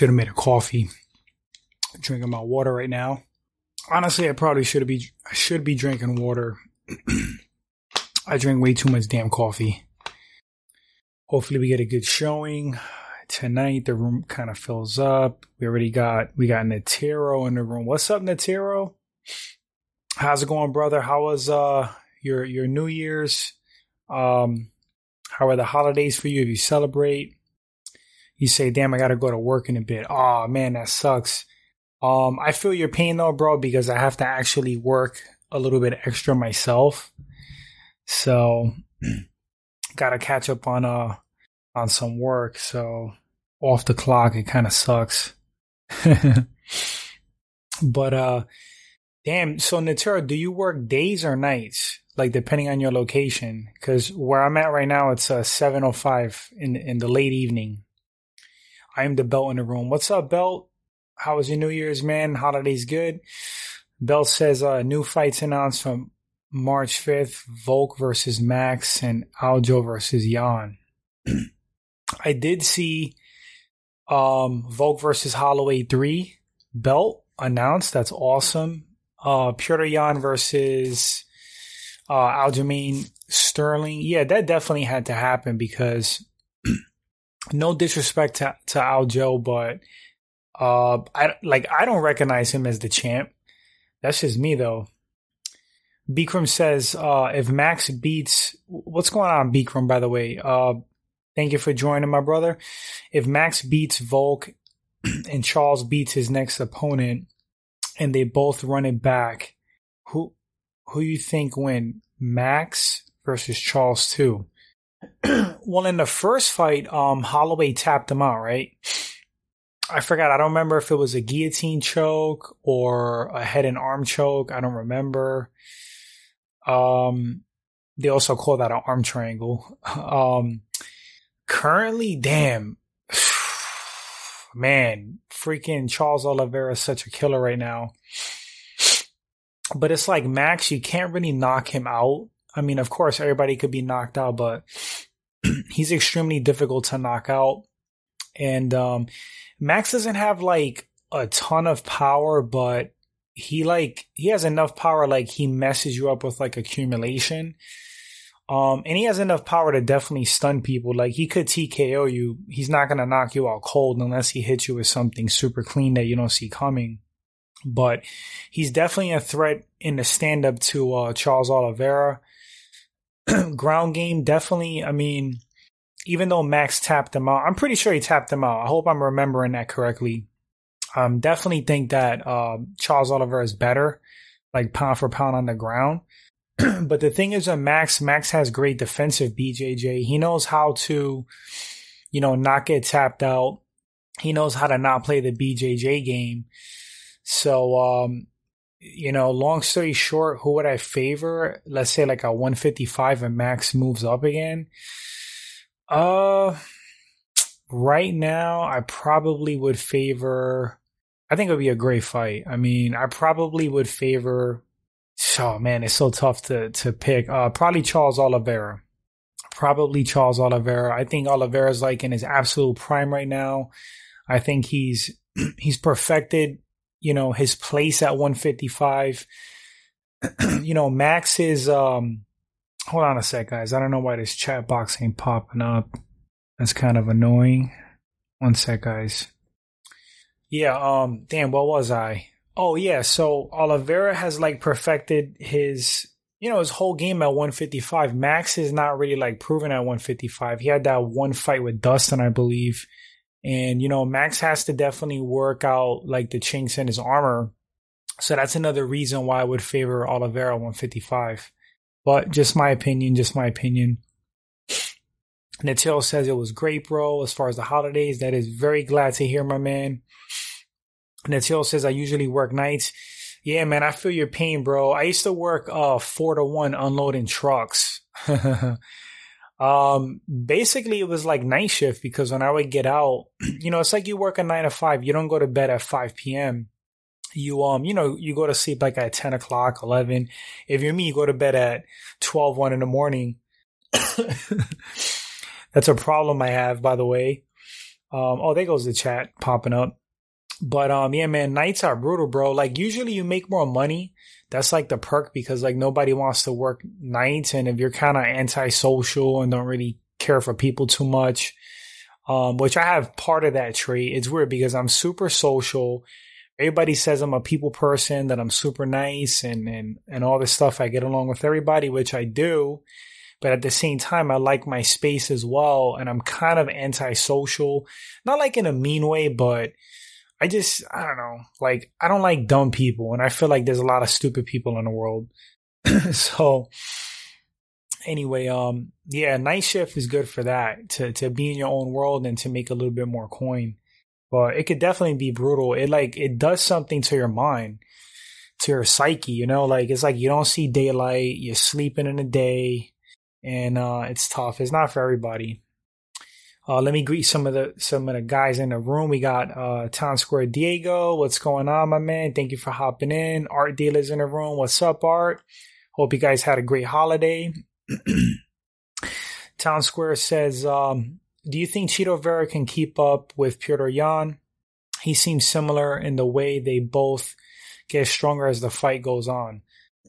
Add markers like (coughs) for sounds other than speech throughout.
should have made a coffee. Drinking my water right now. Honestly, I probably should be I should be drinking water. (clears throat) I drink way too much damn coffee. Hopefully we get a good showing tonight. The room kind of fills up. We already got we got Natero in the room. What's up, Natero? How's it going, brother? How was uh your your New Year's? Um how are the holidays for you if you celebrate? You say, damn, I gotta go to work in a bit. Oh man, that sucks. Um, I feel your pain though, bro, because I have to actually work a little bit extra myself. So (clears throat) gotta catch up on uh on some work. So off the clock, it kind of sucks. (laughs) but uh, damn. So Natera, do you work days or nights? Like depending on your location? Because where I'm at right now, it's uh 7:05 in in the late evening. I am the belt in the room. What's up, belt? How was your New Year's, man? Holidays good. Belt says uh, new fights announced from March 5th: Volk versus Max and Aljo versus Jan. (clears throat) I did see um, Volk versus Holloway 3 belt announced. That's awesome. Uh, Petr Yan versus uh, Aljamain Sterling. Yeah, that definitely had to happen because no disrespect to, to Aljo, but uh, I like I don't recognize him as the champ. That's just me though. Bikram says, uh, if Max beats, what's going on, Bikram, by the way? Uh, Thank you for joining, my brother. If Max beats Volk (clears throat) and Charles beats his next opponent, and they both run it back, who who you think win? Max versus Charles two. (clears throat) well, in the first fight, um, Holloway tapped him out, right? I forgot. I don't remember if it was a guillotine choke or a head and arm choke. I don't remember. Um, they also call that an arm triangle. (laughs) Um, currently, damn, (sighs) man, freaking Charles Oliveira is such a killer right now. But it's like Max, you can't really knock him out. I mean, of course, everybody could be knocked out, but (clears throat) he's extremely difficult to knock out. And um, Max doesn't have like a ton of power, but he like he has enough power like he messes you up with like accumulation um, and he has enough power to definitely stun people. Like he could TKO you. He's not gonna knock you out cold unless he hits you with something super clean that you don't see coming. But he's definitely a threat in the stand up to uh, Charles Oliveira. (clears throat) Ground game, definitely. I mean, even though Max tapped him out, I'm pretty sure he tapped him out. I hope I'm remembering that correctly. Um, definitely think that uh, Charles Oliver is better, like pound for pound on the ground. (clears throat) but the thing is, uh, Max, Max has great defensive BJJ. He knows how to, you know, not get tapped out. He knows how to not play the BJJ game. So, um, you know, long story short, who would I favor? Let's say like a 155 and Max moves up again. Uh, right now, I probably would favor. I think it would be a great fight. I mean, I probably would favor Oh man, it's so tough to to pick. Uh, probably Charles Oliveira. Probably Charles Oliveira. I think Oliveira's like in his absolute prime right now. I think he's (clears throat) he's perfected, you know, his place at 155. (clears throat) you know, Max is um hold on a sec, guys. I don't know why this chat box ain't popping up. That's kind of annoying. One sec, guys. Yeah, um, damn, what was I? Oh yeah, so Oliveira has like perfected his you know his whole game at 155. Max is not really like proven at 155. He had that one fight with Dustin, I believe, and you know Max has to definitely work out like the chinks in his armor. So that's another reason why I would favor Oliveira 155. But just my opinion, just my opinion. Natil says it was great, bro. As far as the holidays, that is very glad to hear, my man. Natil says I usually work nights. Yeah, man, I feel your pain, bro. I used to work uh four to one unloading trucks. (laughs) um basically it was like night shift because when I would get out, (clears throat) you know, it's like you work a nine to five, you don't go to bed at five PM. You um, you know, you go to sleep like at ten o'clock, eleven. If you're me, you go to bed at 12, 1 in the morning. (coughs) That's a problem I have, by the way. Um, oh, there goes the chat popping up. But um, yeah, man, nights are brutal, bro. Like usually you make more money. That's like the perk because like nobody wants to work nights, and if you're kind of antisocial and don't really care for people too much, um, which I have part of that trait. It's weird because I'm super social. Everybody says I'm a people person, that I'm super nice and, and, and all this stuff. I get along with everybody, which I do. But at the same time, I like my space as well. And I'm kind of antisocial, not like in a mean way, but I just, I don't know. Like, I don't like dumb people. And I feel like there's a lot of stupid people in the world. (laughs) so, anyway, um, yeah, night shift is good for that to to be in your own world and to make a little bit more coin. But it could definitely be brutal. It like it does something to your mind, to your psyche. You know, like it's like you don't see daylight. You're sleeping in the day, and uh, it's tough. It's not for everybody. Uh, let me greet some of the some of the guys in the room. We got uh, Town Square Diego. What's going on, my man? Thank you for hopping in. Art dealers in the room. What's up, Art? Hope you guys had a great holiday. (clears throat) Town Square says, um, "Do you think Chito Vera can keep up with Petr Yan? He seems similar in the way they both get stronger as the fight goes on."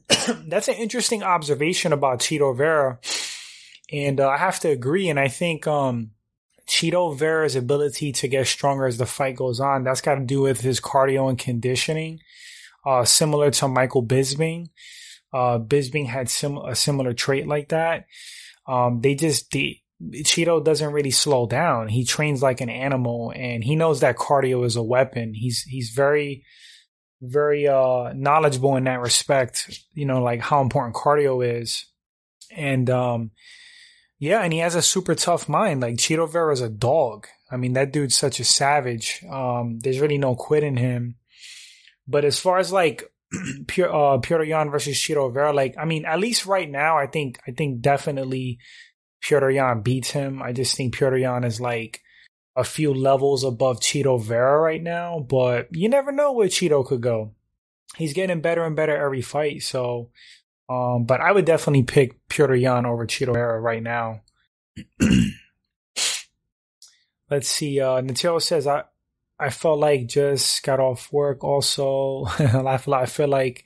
(clears throat) That's an interesting observation about Chito Vera, and uh, I have to agree. And I think um, Chito Vera's ability to get stronger as the fight goes on that's got to do with his cardio and conditioning, uh, similar to Michael Bisping. Uh, Bisping had sim- a similar trait like that. Um, they just, the, Chito doesn't really slow down. He trains like an animal and he knows that cardio is a weapon. He's, he's very, very, uh, knowledgeable in that respect, you know, like how important cardio is. And, um, yeah, and he has a super tough mind. Like Chito Vera's a dog. I mean, that dude's such a savage. Um, there's really no quit in him. But as far as like (clears throat) Pure uh Petr Yan versus Chito Vera. Like, I mean, at least right now, I think I think definitely Petr Yan beats him. I just think Petr Yan is like a few levels above Chito Vera right now, but you never know where Chito could go. He's getting better and better every fight, so um, but I would definitely pick Petr Yan over Chito Vera right now. (clears throat) Let's see. Uh, Natero says I I felt like just got off work. Also, (laughs) I feel I feel like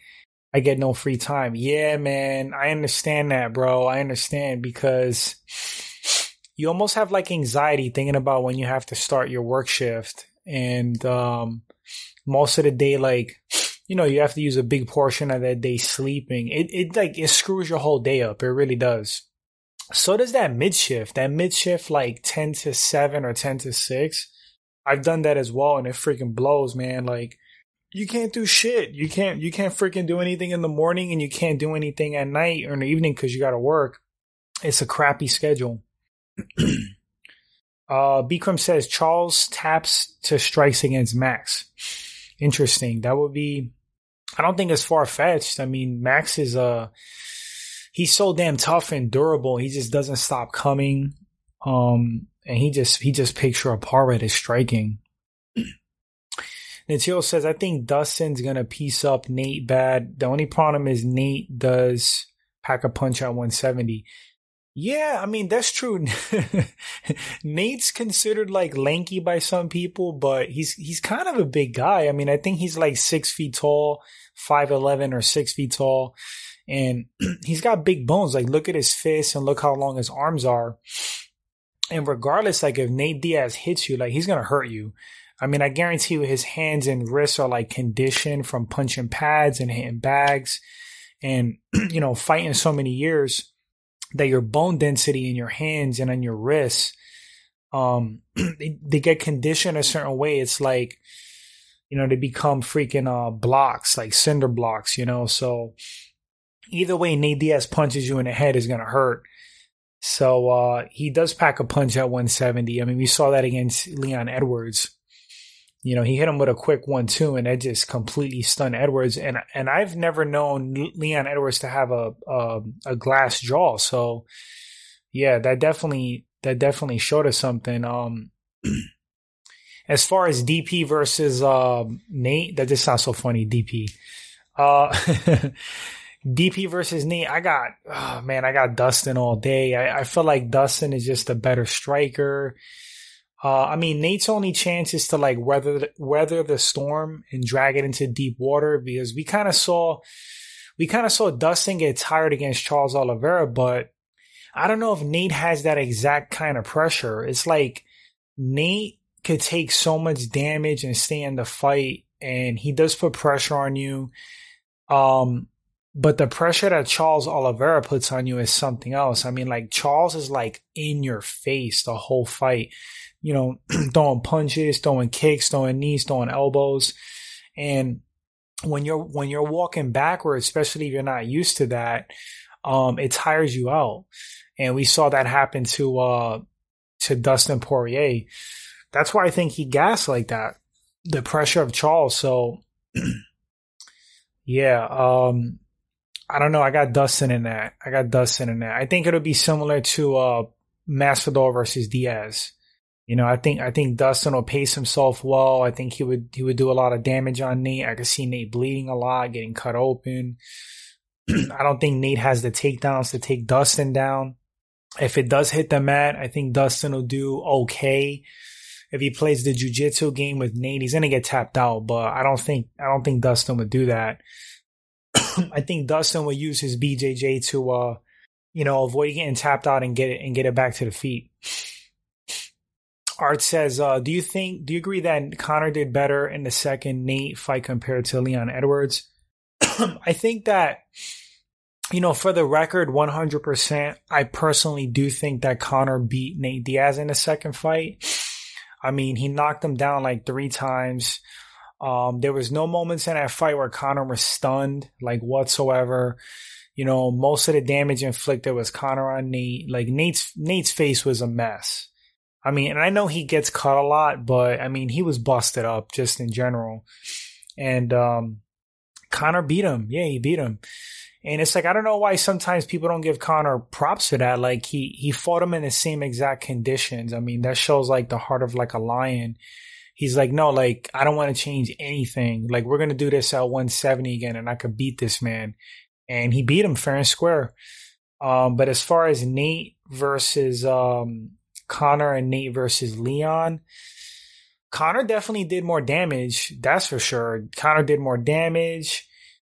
I get no free time. Yeah, man, I understand that, bro. I understand because (sighs) you almost have like anxiety thinking about when you have to start your work shift, and um, most of the day, like you know, you have to use a big portion of that day sleeping. It it like it screws your whole day up. It really does. So does that mid shift. That mid shift, like ten to seven or ten to six I've done that as well, and it freaking blows, man. Like you can't do shit. You can't you can't freaking do anything in the morning, and you can't do anything at night or in the evening because you got to work. It's a crappy schedule. (clears throat) uh, Bikram says Charles taps to strikes against Max. Interesting. That would be. I don't think it's far fetched. I mean, Max is uh he's so damn tough and durable. He just doesn't stop coming. Um, and he just he just picks her apart his striking. (clears throat) Natio says, I think Dustin's gonna piece up Nate bad. The only problem is Nate does pack a punch at 170. Yeah, I mean that's true. (laughs) Nate's considered like lanky by some people, but he's he's kind of a big guy. I mean, I think he's like six feet tall, five eleven or six feet tall, and (clears throat) he's got big bones. Like look at his fists and look how long his arms are and regardless, like if Nate Diaz hits you, like he's gonna hurt you. I mean, I guarantee you his hands and wrists are like conditioned from punching pads and hitting bags and, (clears throat) you know, fighting so many years that your bone density in your hands and on your wrists, um, (clears throat) they, they get conditioned a certain way. It's like, you know, they become freaking, uh, blocks, like cinder blocks, you know, so either way, Nate Diaz punches you in the head is to hurt. So uh, he does pack a punch at 170. I mean, we saw that against Leon Edwards. You know, he hit him with a quick one-two, and that just completely stunned Edwards. And and I've never known Leon Edwards to have a a, a glass jaw. So yeah, that definitely that definitely showed us something. Um, (clears throat) as far as DP versus uh, Nate, that just sounds so funny. DP. Uh, (laughs) DP versus Nate, I got, oh man, I got Dustin all day. I, I feel like Dustin is just a better striker. Uh, I mean, Nate's only chance is to like weather weather the storm and drag it into deep water because we kind of saw we kind of saw Dustin get tired against Charles Oliveira, but I don't know if Nate has that exact kind of pressure. It's like Nate could take so much damage and stay in the fight, and he does put pressure on you. Um, but the pressure that Charles Oliveira puts on you is something else. I mean, like Charles is like in your face the whole fight, you know, (clears throat) throwing punches, throwing kicks, throwing knees, throwing elbows. And when you're when you're walking backwards, especially if you're not used to that, um, it tires you out. And we saw that happen to uh to Dustin Poirier. That's why I think he gassed like that. The pressure of Charles. So (clears throat) yeah, um I don't know. I got Dustin in that. I got Dustin in that. I think it'll be similar to uh Masvidal versus Diaz. You know, I think I think Dustin will pace himself well. I think he would he would do a lot of damage on Nate. I could see Nate bleeding a lot, getting cut open. (clears throat) I don't think Nate has the takedowns to take Dustin down. If it does hit the mat, I think Dustin will do okay. If he plays the jujitsu game with Nate, he's gonna get tapped out. But I don't think I don't think Dustin would do that. (clears throat) I think Dustin would use his BJJ to, uh, you know, avoid getting tapped out and get it and get it back to the feet. Art says, uh, do you think, do you agree that Conor did better in the second Nate fight compared to Leon Edwards? (clears throat) I think that, you know, for the record, 100%, I personally do think that Conor beat Nate Diaz in the second fight. I mean, he knocked him down like three times. Um, there was no moments in that fight where Conor was stunned, like whatsoever. You know, most of the damage inflicted was Conor on Nate. Like Nate's Nate's face was a mess. I mean, and I know he gets cut a lot, but I mean, he was busted up just in general. And um, Conor beat him. Yeah, he beat him. And it's like I don't know why sometimes people don't give Conor props for that. Like he he fought him in the same exact conditions. I mean, that shows like the heart of like a lion. He's like, no, like I don't want to change anything. Like we're gonna do this at 170 again, and I could beat this man. And he beat him fair and square. Um, but as far as Nate versus um, Conor and Nate versus Leon. Conor definitely did more damage, that's for sure. Conor did more damage.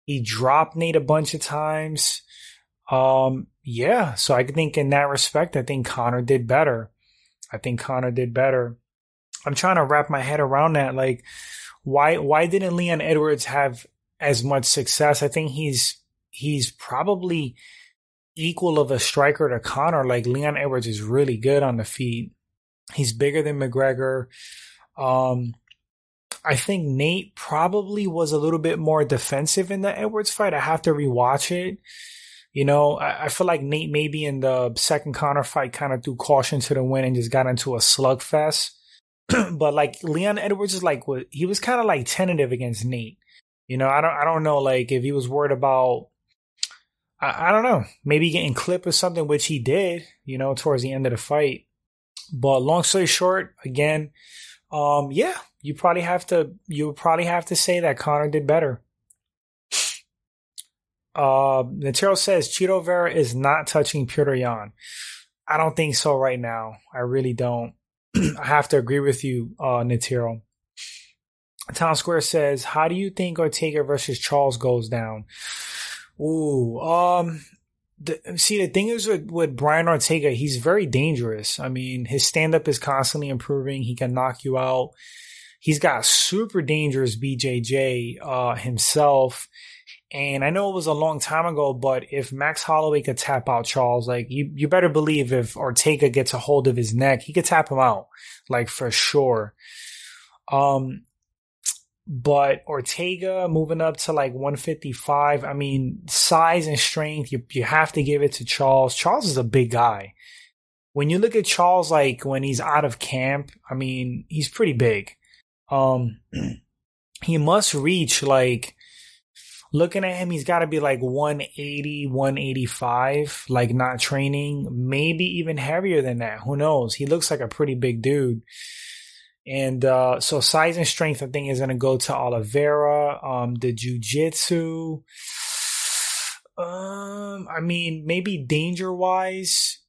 He dropped Nate a bunch of times. Um, yeah, so I think in that respect, I think Conor did better. I think Conor did better. I'm trying to wrap my head around that. Like, why why didn't Leon Edwards have as much success? I think he's he's probably equal of a striker to Conor. Like Leon Edwards is really good on the feet. He's bigger than McGregor. Um, I think Nate probably was a little bit more defensive in the Edwards fight. I have to rewatch it. You know, I, I feel like Nate maybe in the second Conor fight kind of threw caution to the wind and just got into a slugfest. (clears throat) but like Leon Edwards is like he was kind of like tentative against Nate. You know, I don't I don't know like if he was worried about I, I don't know, maybe getting clipped or something, which he did, you know, towards the end of the fight. But long story short, again, um, yeah, you probably have to you probably have to say that Conor did better. Uh, Natero says Chito Vera is not touching Petr Yan. I don't think so right now. I really don't. (clears throat) I have to agree with you, uh, Natero. Town Square says, "How do you think Ortega versus Charles goes down?" Ooh, um, the, see, the thing is with, with Brian Ortega, he's very dangerous. I mean, his stand up is constantly improving. He can knock you out. He's got super dangerous BJJ uh, himself. And I know it was a long time ago, but if Max Holloway could tap out Charles, like you, you better believe if Ortega gets a hold of his neck, he could tap him out, like for sure. Um, but Ortega moving up to like 155. I mean, size and strength, you, you have to give it to Charles. Charles is a big guy. When you look at Charles, like when he's out of camp, I mean, he's pretty big. Um, (clears throat) he must reach like, looking at him, he's got to be like 180, 185, like not training, maybe even heavier than that. Who knows? He looks like a pretty big dude. And uh, so size and strength, I think, is going to go to Oliveira. Um, the jujitsu, um, I mean, maybe danger wise,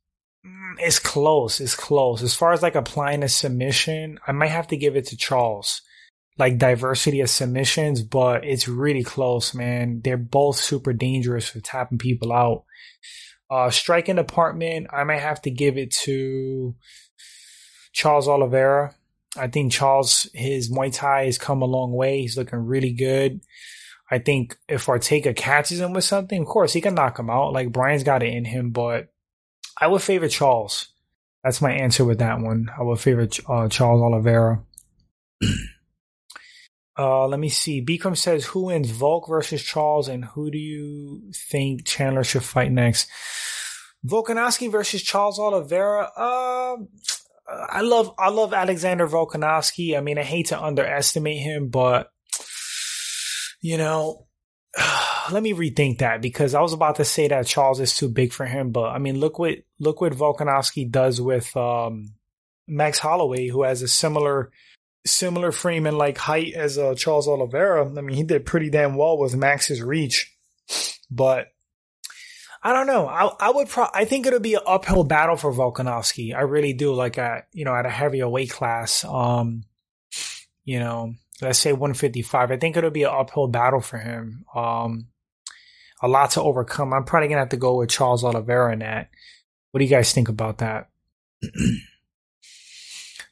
Mm, it's close. It's close. As far as like applying a submission, I might have to give it to Charles. Like diversity of submissions, but it's really close, man. They're both super dangerous for tapping people out. Uh, striking department, I might have to give it to Charles Oliveira. I think Charles, his Muay Thai has come a long way. He's looking really good. I think if Ortega catches him with something, of course he can knock him out. Like Brian's got it in him, but I would favor Charles. That's my answer with that one. I would favor uh, Charles Oliveira. (clears throat) uh, let me see. Bikram says, "Who wins, Volk versus Charles, and who do you think Chandler should fight next?" Volkanovski versus Charles Oliveira. Uh, I love I love Alexander Volkanovski. I mean, I hate to underestimate him, but you know, (sighs) let me rethink that because I was about to say that Charles is too big for him, but I mean, look what look what Volkanovski does with um, Max Holloway, who has a similar similar frame and like height as uh, Charles Oliveira. I mean, he did pretty damn well with Max's reach, but I don't know. I I would pro- I think it'll be an uphill battle for Volkanovski. I really do. Like at you know at a heavier weight class. Um, you know, let's say 155. I think it'll be an uphill battle for him. Um, a lot to overcome. I'm probably gonna have to go with Charles Oliveira in that. What do you guys think about that? (clears throat)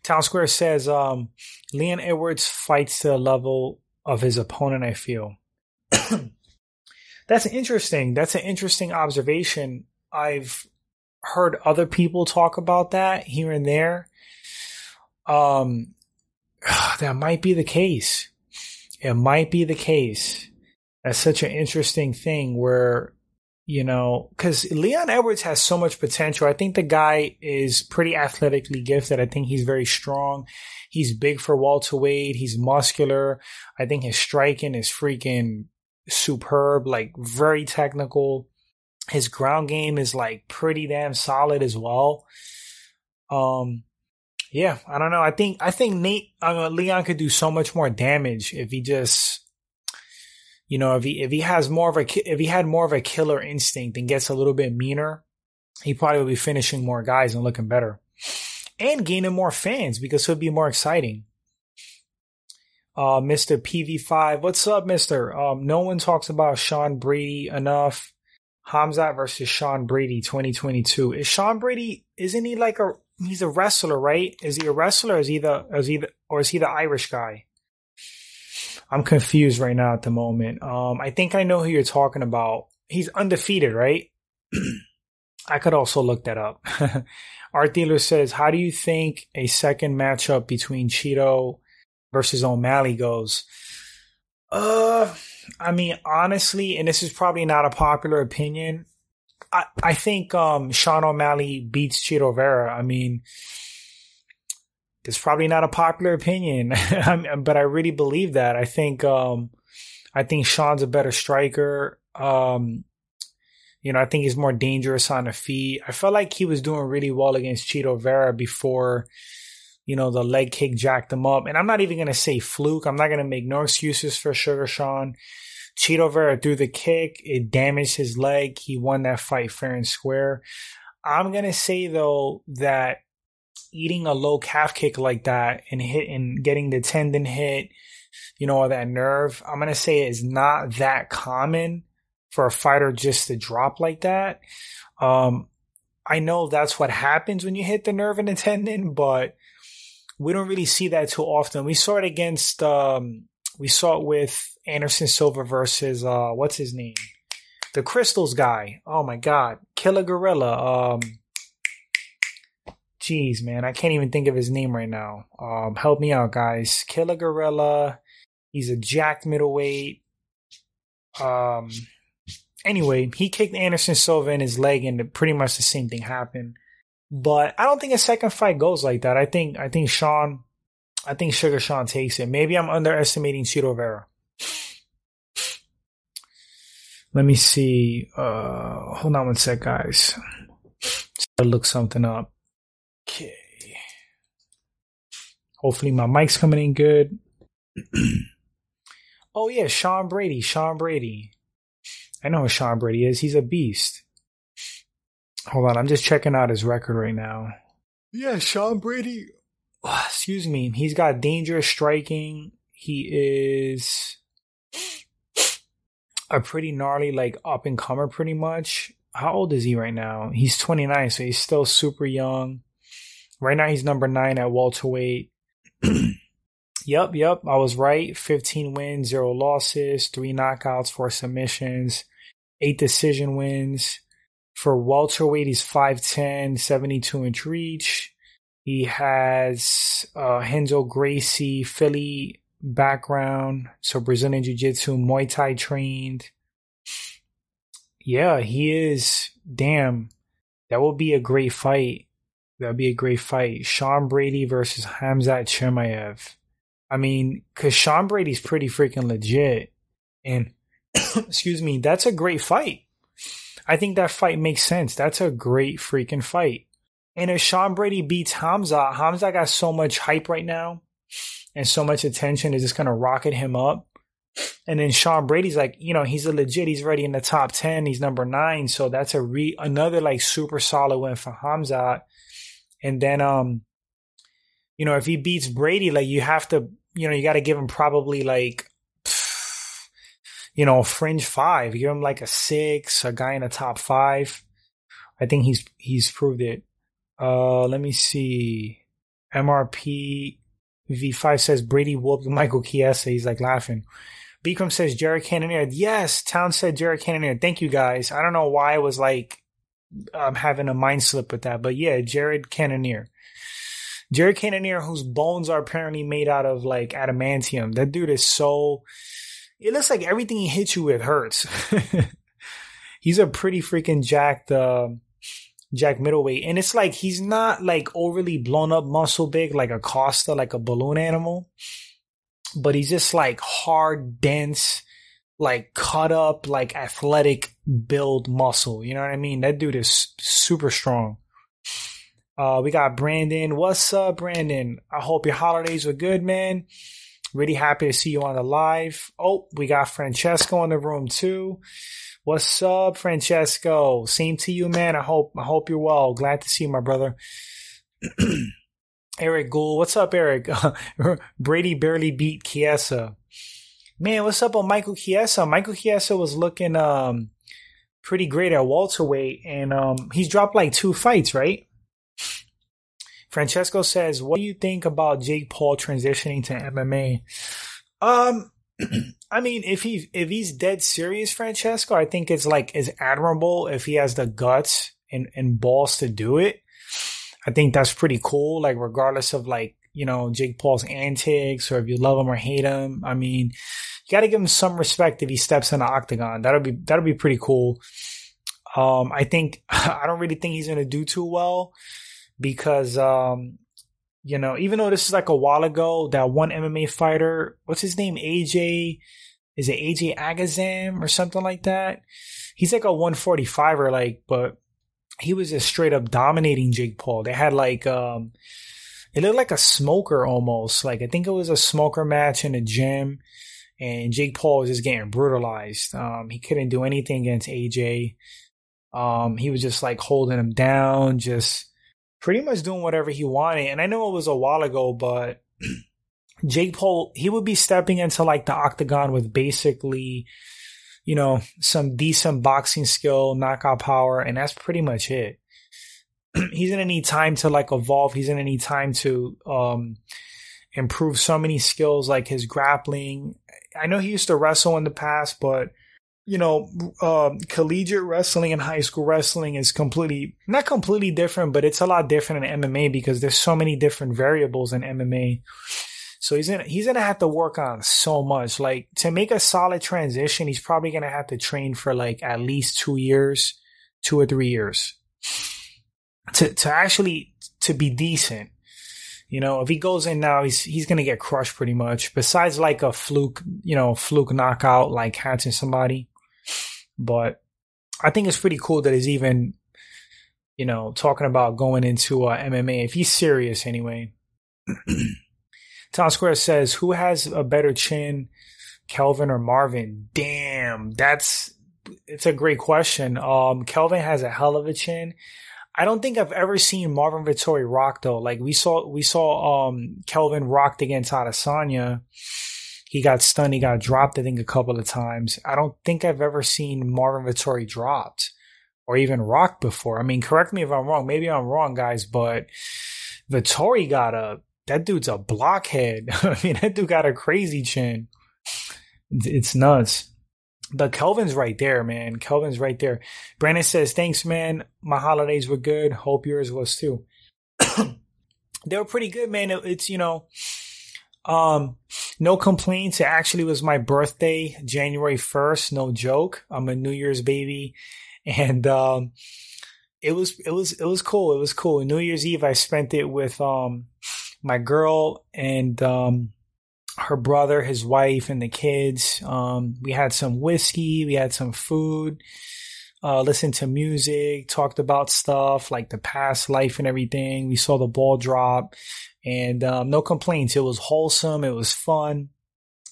Town Square says um, Leon Edwards fights to the level of his opponent. I feel. That's interesting. That's an interesting observation. I've heard other people talk about that here and there. Um, (sighs) that might be the case. It might be the case. That's such an interesting thing where, you know, because Leon Edwards has so much potential. I think the guy is pretty athletically gifted. I think he's very strong. He's big for welterweight. He's muscular. I think his striking is freaking superb, like very technical. His ground game is like pretty damn solid as well. Um, yeah, I don't know. I think I think Nate uh, Leon could do so much more damage if he just, you know, if he if he has more of a if he had more of a killer instinct and gets a little bit meaner, he probably would be finishing more guys and looking better, and gaining more fans because it would be more exciting uh, Mr. PV5. What's up, Mister? Um, no one talks about Sean Brady enough. Hamzat versus Sean Brady 2022. Is Sean Brady, isn't he like a, he's a wrestler, right? Is he a wrestler? is he the, is he the, or is he the Irish guy? I'm confused right now at the moment. Um, I think I know who you're talking about. He's undefeated, right? (clears throat) I could also look that up. (laughs) Art Dealer says, how do you think a second matchup between Chito versus O'Malley goes. Uh, I mean, honestly, and this is probably not a popular opinion. I, I think um, Sean O'Malley beats Chito Vera. I mean, it's probably not a popular opinion, (laughs) but I really believe that. I think um, I think Sean's a better striker. Um, you know, I think he's more dangerous on the feet. I felt like he was doing really well against Chito Vera before you know, the leg kick jacked him up. And I'm not even going to say fluke. I'm not going to make no excuses for Sugar Sean. Chito Vera threw the kick. It damaged his leg. He won that fight fair and square. I'm going to say though that eating a low calf kick like that and hitting, getting the tendon hit, you know, or that nerve, I'm going to say is not that common for a fighter just to drop like that. Um, I know that's what happens when you hit the nerve and the tendon, but we don't really see that too often. We saw it against, um, we saw it with Anderson Silva versus, uh, what's his name? The Crystals guy. Oh my God. Killer Gorilla. Um, Jeez, man, I can't even think of his name right now. Um, help me out, guys. Killer Gorilla. He's a jacked middleweight. Um, anyway, he kicked Anderson Silva in his leg, and pretty much the same thing happened. But I don't think a second fight goes like that. I think I think Sean, I think Sugar Sean takes it. Maybe I'm underestimating Chito Vera. Let me see. Uh, hold on one sec, guys. to look something up. Okay. Hopefully my mic's coming in good. (clears throat) oh yeah, Sean Brady. Sean Brady. I know who Sean Brady is. He's a beast. Hold on, I'm just checking out his record right now. Yeah, Sean Brady. Ah, excuse me. He's got dangerous striking. He is a pretty gnarly, like up and comer, pretty much. How old is he right now? He's 29, so he's still super young. Right now, he's number nine at welterweight. (clears throat) yep, yep, I was right. 15 wins, zero losses, three knockouts, four submissions, eight decision wins. For welterweight, he's 5'10, 72 inch reach. He has uh, Renzo Gracie, Philly background, so Brazilian Jiu Jitsu, Muay Thai trained. Yeah, he is. Damn, that would be a great fight. That'd be a great fight. Sean Brady versus Hamzat Chimaev. I mean, because Sean Brady's pretty freaking legit. And, (coughs) excuse me, that's a great fight. I think that fight makes sense. That's a great freaking fight. And if Sean Brady beats Hamza, Hamza got so much hype right now and so much attention is just going to rocket him up. And then Sean Brady's like, you know, he's a legit. He's already in the top ten. He's number nine, so that's a re another like super solid win for Hamzat. And then, um, you know, if he beats Brady, like you have to, you know, you got to give him probably like, you know, fringe five. give him like a six, a guy in the top five. I think he's he's proved it. Uh, let me see. MRP V5 says Brady whooped Michael Chiesa. He's like laughing. Bikram says Jared Cannonier. Yes, Town said Jared Cannonier. Thank you guys. I don't know why I was like um, having a mind slip with that, but yeah, Jared Cannonier. Jared Cannonier, whose bones are apparently made out of like adamantium. That dude is so. It looks like everything he hits you with hurts. (laughs) He's a pretty freaking jacked. Uh, Jack middleweight, and it's like he's not like overly blown up muscle big like a Costa, like a balloon animal, but he's just like hard, dense, like cut up, like athletic build muscle. You know what I mean? That dude is super strong. Uh, we got Brandon. What's up, Brandon? I hope your holidays were good, man. Really happy to see you on the live. Oh, we got Francesco in the room too. What's up, Francesco? Same to you, man. I hope I hope you're well. Glad to see you, my brother. (clears throat) Eric Gould. What's up, Eric? (laughs) Brady barely beat Chiesa. Man, what's up on Michael Chiesa? Michael Chiesa was looking um pretty great at welterweight, and um he's dropped like two fights, right? Francesco says, "What do you think about Jake Paul transitioning to MMA?" Um, (clears throat) I mean, if he if he's dead serious, Francesco, I think it's like is admirable if he has the guts and, and balls to do it. I think that's pretty cool. Like regardless of like you know Jake Paul's antics or if you love him or hate him, I mean, got to give him some respect if he steps in the octagon. That'll be that'll be pretty cool. Um, I think (laughs) I don't really think he's gonna do too well because um, you know, even though this is like a while ago, that one MMA fighter, what's his name? AJ, is it AJ Agazarm or something like that? He's like a 145er, like, but he was just straight up dominating Jake Paul. They had like, um, it looked like a smoker almost. Like, I think it was a smoker match in a gym and Jake Paul was just getting brutalized. Um, he couldn't do anything against AJ. Um, he was just like holding him down, just, pretty much doing whatever he wanted. And I know it was a while ago, but (clears throat) Jake Paul, he would be stepping into like the octagon with basically, you know, some decent boxing skill, knockout power, and that's pretty much it. (clears throat) He's gonna need time to like evolve. He's gonna need time to um improve so many skills like his grappling. I know he used to wrestle in the past, but you know, uh, collegiate wrestling and high school wrestling is completely, not completely different, but it's a lot different in MMA because there's so many different variables in MMA. So he's gonna, he's gonna have to work on so much. Like to make a solid transition, he's probably gonna have to train for like at least two years, two or three years to, to actually, to be decent. You know, if he goes in now, he's he's gonna get crushed pretty much. Besides like a fluke, you know, fluke knockout, like catching somebody. But I think it's pretty cool that he's even, you know, talking about going into uh, MMA if he's serious anyway. (clears throat) Town Square says, "Who has a better chin, Kelvin or Marvin?" Damn, that's it's a great question. Um, Kelvin has a hell of a chin. I don't think I've ever seen Marvin Vettori rock though. Like we saw, we saw, um, Kelvin rocked against Adesanya. He got stunned. He got dropped, I think, a couple of times. I don't think I've ever seen Marvin Vettori dropped or even rocked before. I mean, correct me if I'm wrong. Maybe I'm wrong, guys, but Vettori got a, that dude's a blockhead. (laughs) I mean, that dude got a crazy chin. It's nuts. But Kelvin's right there, man. Kelvin's right there. Brandon says, thanks, man. My holidays were good. Hope yours was too. (clears throat) they were pretty good, man. It, it's, you know, um, no complaints. It actually was my birthday, January 1st. No joke. I'm a New Year's baby. And, um, it was, it was, it was cool. It was cool. New Year's Eve, I spent it with, um, my girl and, um, her brother, his wife, and the kids. Um, we had some whiskey, we had some food, uh, listened to music, talked about stuff like the past life and everything. We saw the ball drop, and um, no complaints. It was wholesome, it was fun,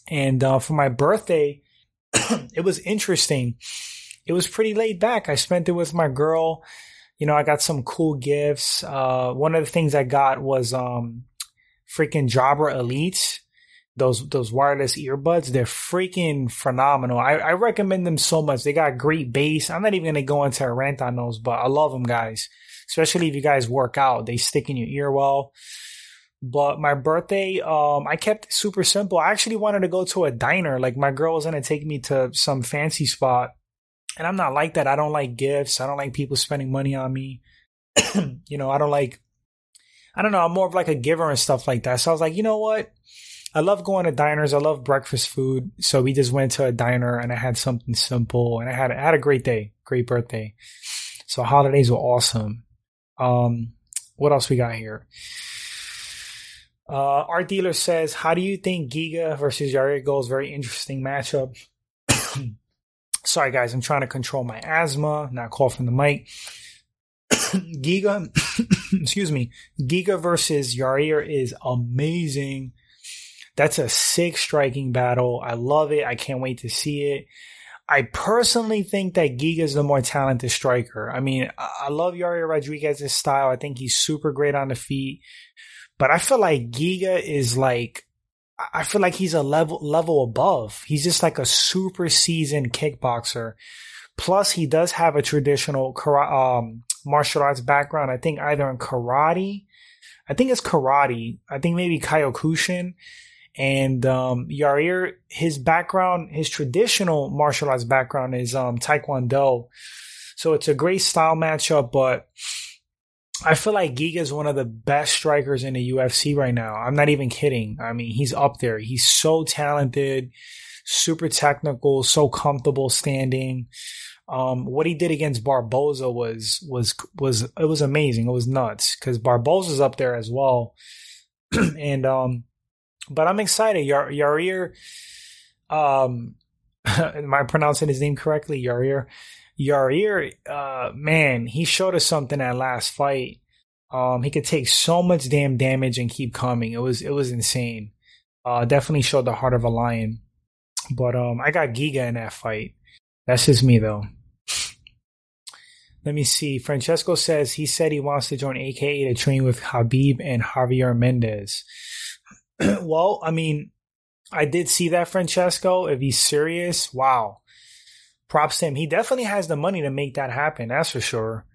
and uh, for my birthday, (clears throat) it was interesting. It was pretty laid back. I spent it with my girl. You know, I got some cool gifts. Uh, one of the things I got was um, freaking Jabra Elites those those wireless earbuds. They're freaking phenomenal. I, I recommend them so much. They got great bass. I'm not even gonna go into a rant on those, but I love them, guys. Especially if you guys work out, they stick in your ear well. But my birthday, um, I kept it super simple. I actually wanted to go to a diner. Like my girl was gonna take me to some fancy spot, and I'm not like that. I don't like gifts. I don't like people spending money on me. (clears throat) you know, I don't like. I don't know. I'm more of like a giver and stuff like that. So I was like, you know what? I love going to diners. I love breakfast food. So we just went to a diner and I had something simple and I had, I had a great day, great birthday. So holidays were awesome. Um, what else we got here? Uh, Art Dealer says, how do you think Giga versus Yair goes? Very interesting matchup. (coughs) Sorry guys, I'm trying to control my asthma, not coughing the mic. (coughs) Giga, (coughs) excuse me, Giga versus Yair is amazing. That's a sick striking battle. I love it. I can't wait to see it. I personally think that Giga is the more talented striker. I mean, I love Yair Rodriguez's style. I think he's super great on the feet, but I feel like Giga is like, I feel like he's a level level above. He's just like a super seasoned kickboxer. Plus, he does have a traditional um, martial arts background. I think either in karate, I think it's karate. I think maybe Kyokushin and um, Yair, his background, his traditional martial arts background is um, Taekwondo. So it's a great style matchup, but I feel like Giga is one of the best strikers in the UFC right now. I'm not even kidding. I mean, he's up there. He's so talented, super technical, so comfortable standing. Um, what he did against Barboza was was was it was amazing. It was nuts because Barboza's up there as well, (clears throat) and um, but I'm excited. Yar- Yair, um, (laughs) am I pronouncing his name correctly? Yair. Yair, uh, man, he showed us something that last fight. Um, he could take so much damn damage and keep coming. It was, it was insane. Uh, definitely showed the heart of a lion. But, um, I got Giga in that fight. That's just me though. Let me see. Francesco says he said he wants to join AKA to train with Khabib and Javier Mendez. (clears throat) well, I mean, I did see that Francesco. If he's serious, wow. Props to him. He definitely has the money to make that happen. That's for sure.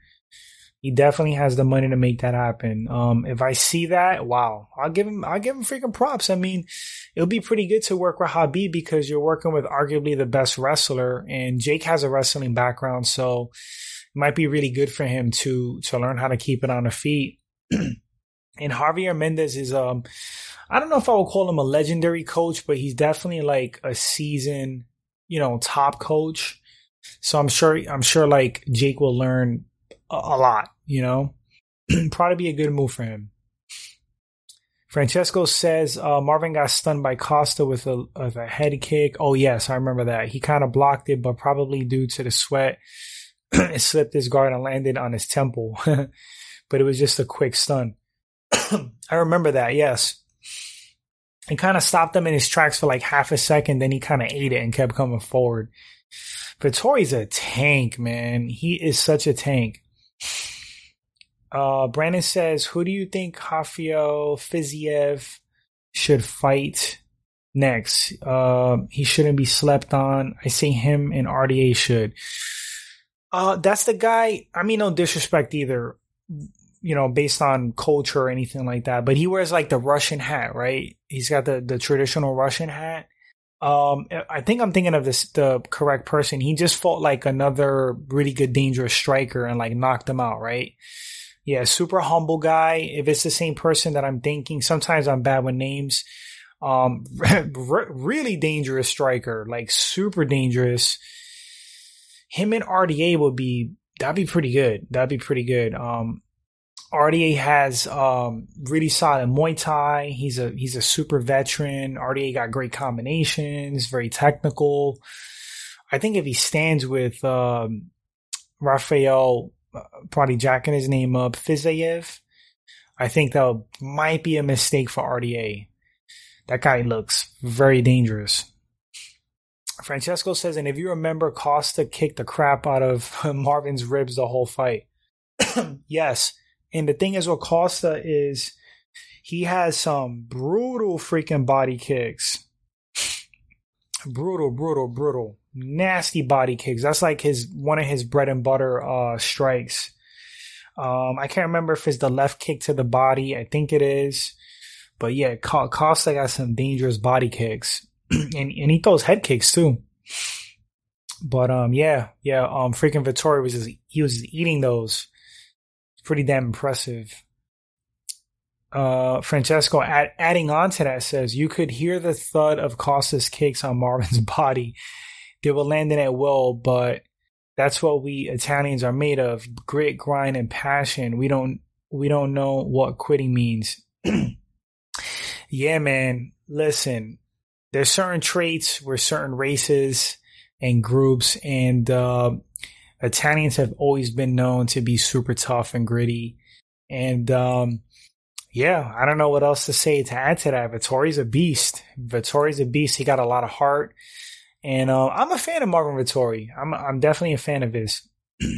He definitely has the money to make that happen. Um, if I see that, wow, I'll give him, I'll give him freaking props. I mean, it'll be pretty good to work with Khabib because you're working with arguably the best wrestler and Jake has a wrestling background. So it might be really good for him to, to learn how to keep it on the feet. (clears throat) and Javier Mendez is, um, I don't know if I would call him a legendary coach, but he's definitely like a seasoned, you know, top coach. So I'm sure, I'm sure like Jake will learn a, a lot, you know, (clears throat) probably be a good move for him. Francesco says uh, Marvin got stunned by Costa with a, with a head kick. Oh yes, I remember that. He kind of blocked it, but probably due to the sweat, (clears throat) it slipped his guard and landed on his temple. (laughs) but it was just a quick stun. (clears throat) I remember that. Yes and kind of stopped him in his tracks for like half a second. Then he kind of ate it and kept coming forward. Vettori's a tank, man. He is such a tank. Uh, Brandon says, "Who do you think Rafael Fiziev should fight next? Uh, he shouldn't be slept on. I say him and RDA should. Uh, that's the guy. I mean, no disrespect either, you know, based on culture or anything like that. But he wears like the Russian hat, right? He's got the the traditional Russian hat. Um, I think I'm thinking of this the correct person. He just fought like another really good dangerous striker and like knocked him out, right? Yeah, super humble guy. If it's the same person that I'm thinking, sometimes I'm bad with names. Um, (laughs) really dangerous striker, like super dangerous. Him and RDA would be that'd be pretty good. That'd be pretty good. Um, RDA has um, really solid Muay Thai. He's a he's a super veteran. RDA got great combinations, very technical. I think if he stands with um, Rafael, uh, probably jacking his name up, Fiziev, I think that might be a mistake for RDA. That guy looks very dangerous. Francesco says, and if you remember, Costa kicked the crap out of (laughs) Marvin's ribs the whole fight. (clears throat) yes. And the thing is with Costa is he has some brutal freaking body kicks. brutal, brutal, brutal. Nasty body kicks. That's like his one of his bread and butter uh strikes. Um I can't remember if it's the left kick to the body. I think it is. But yeah, Costa got some dangerous body kicks, (clears throat) and and he throws head kicks too. But um, yeah, yeah, um, freaking Vettori was just, he was eating those. Pretty damn impressive. Uh, Francesco add, adding on to that says you could hear the thud of Costa's kicks on Marvin's (laughs) body. They were landing at will, but that's what we Italians are made of: grit, grind, and passion. We don't we don't know what quitting means. (clears throat) Yeah, man. Listen, there's certain traits where certain races and groups and uh, Italians have always been known to be super tough and gritty. And um, yeah, I don't know what else to say to add to that. Vettori's a beast. Vettori's a beast. He got a lot of heart. And uh, I'm a fan of Marvin Vittori. I'm I'm definitely a fan of his. (clears throat)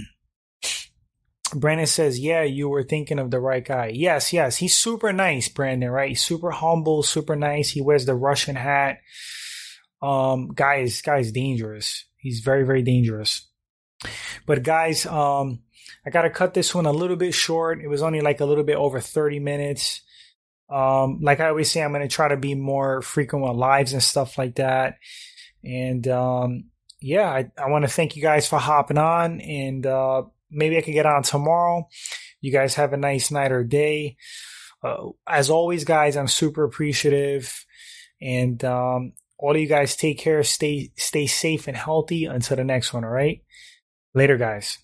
Brandon says, Yeah, you were thinking of the right guy. Yes, yes. He's super nice, Brandon, right? He's super humble, super nice. He wears the Russian hat. Um, guys, guys dangerous. He's very, very dangerous. But guys, um, I gotta cut this one a little bit short. It was only like a little bit over 30 minutes. Um, like I always say, I'm gonna try to be more frequent with lives and stuff like that. And um, yeah, I, I want to thank you guys for hopping on and uh maybe I could get on tomorrow. You guys have a nice night or day. Uh, as always, guys, I'm super appreciative. And um, all of you guys take care, stay stay safe and healthy until the next one, all right? Later, guys.